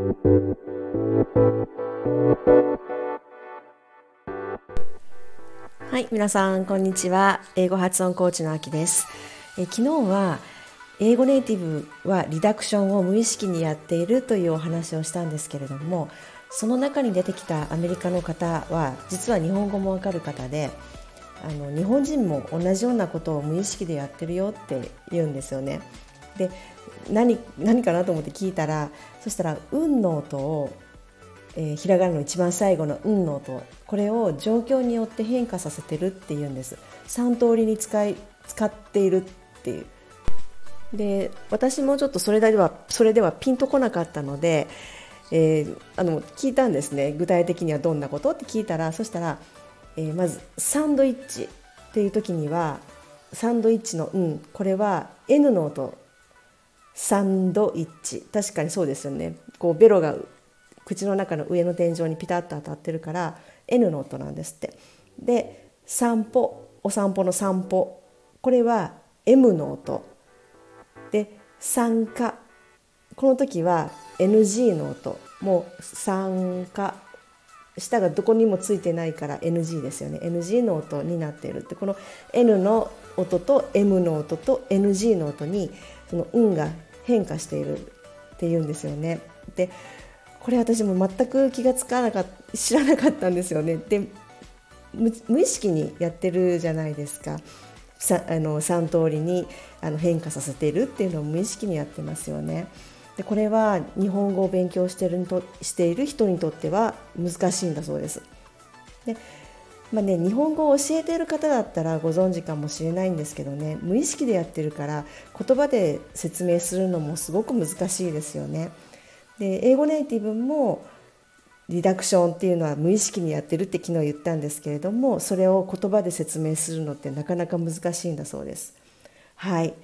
はい皆さんこんにちは英語発音コーチのあきですえ昨日は英語ネイティブはリダクションを無意識にやっているというお話をしたんですけれどもその中に出てきたアメリカの方は実は日本語もわかる方であの日本人も同じようなことを無意識でやってるよって言うんですよね。で何何かなと思って聞いたらそしたら「運の音を、えー、ひらがなの一番最後の「運の音これを状況によって変化させてるっていうんです。3通りに使い使っているっていう。で私もちょっとそれではそれではピンとこなかったので、えー、あの聞いたんですね。具体的にはどんなことって聞いたらそしたら、えー、まずサンドイッチっていう時にはサンドイッチの「うん」これは N の音サンドイッチ。確かにそうですよね。こうベロが口の中の上の天井にピタッと当たってるから N の音なんですって。で散歩お散歩の散歩。これは M の音。で参加。この時は NG の音。もう参加。舌がどこにもついてないから NG ですよね。NG の音になっているって。この N の音と M の音と NG の音にその運が変化しているっていうんですよね。でこれ私も全く気がつかなかった知らなかったんですよね。で無意識にやってるじゃないですか。さあの3通りにあの変化させているっていうのを無意識にやってますよね。でこれは日本語を勉強してるとしている人にとっては難しいんだそうです。でまあね、日本語を教えている方だったらご存知かもしれないんですけどね無意識でやってるから言葉で説明するのもすごく難しいですよね。で英語ネイティブもリダクションっていうのは無意識にやってるって昨日言ったんですけれどもそれを言葉で説明するのってなかなか難しいんだそうです。はい、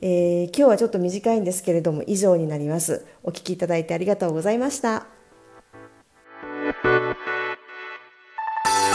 えー、今日はちょっと短いんですけれども以上になります。お聞きいただいてありがとうございました。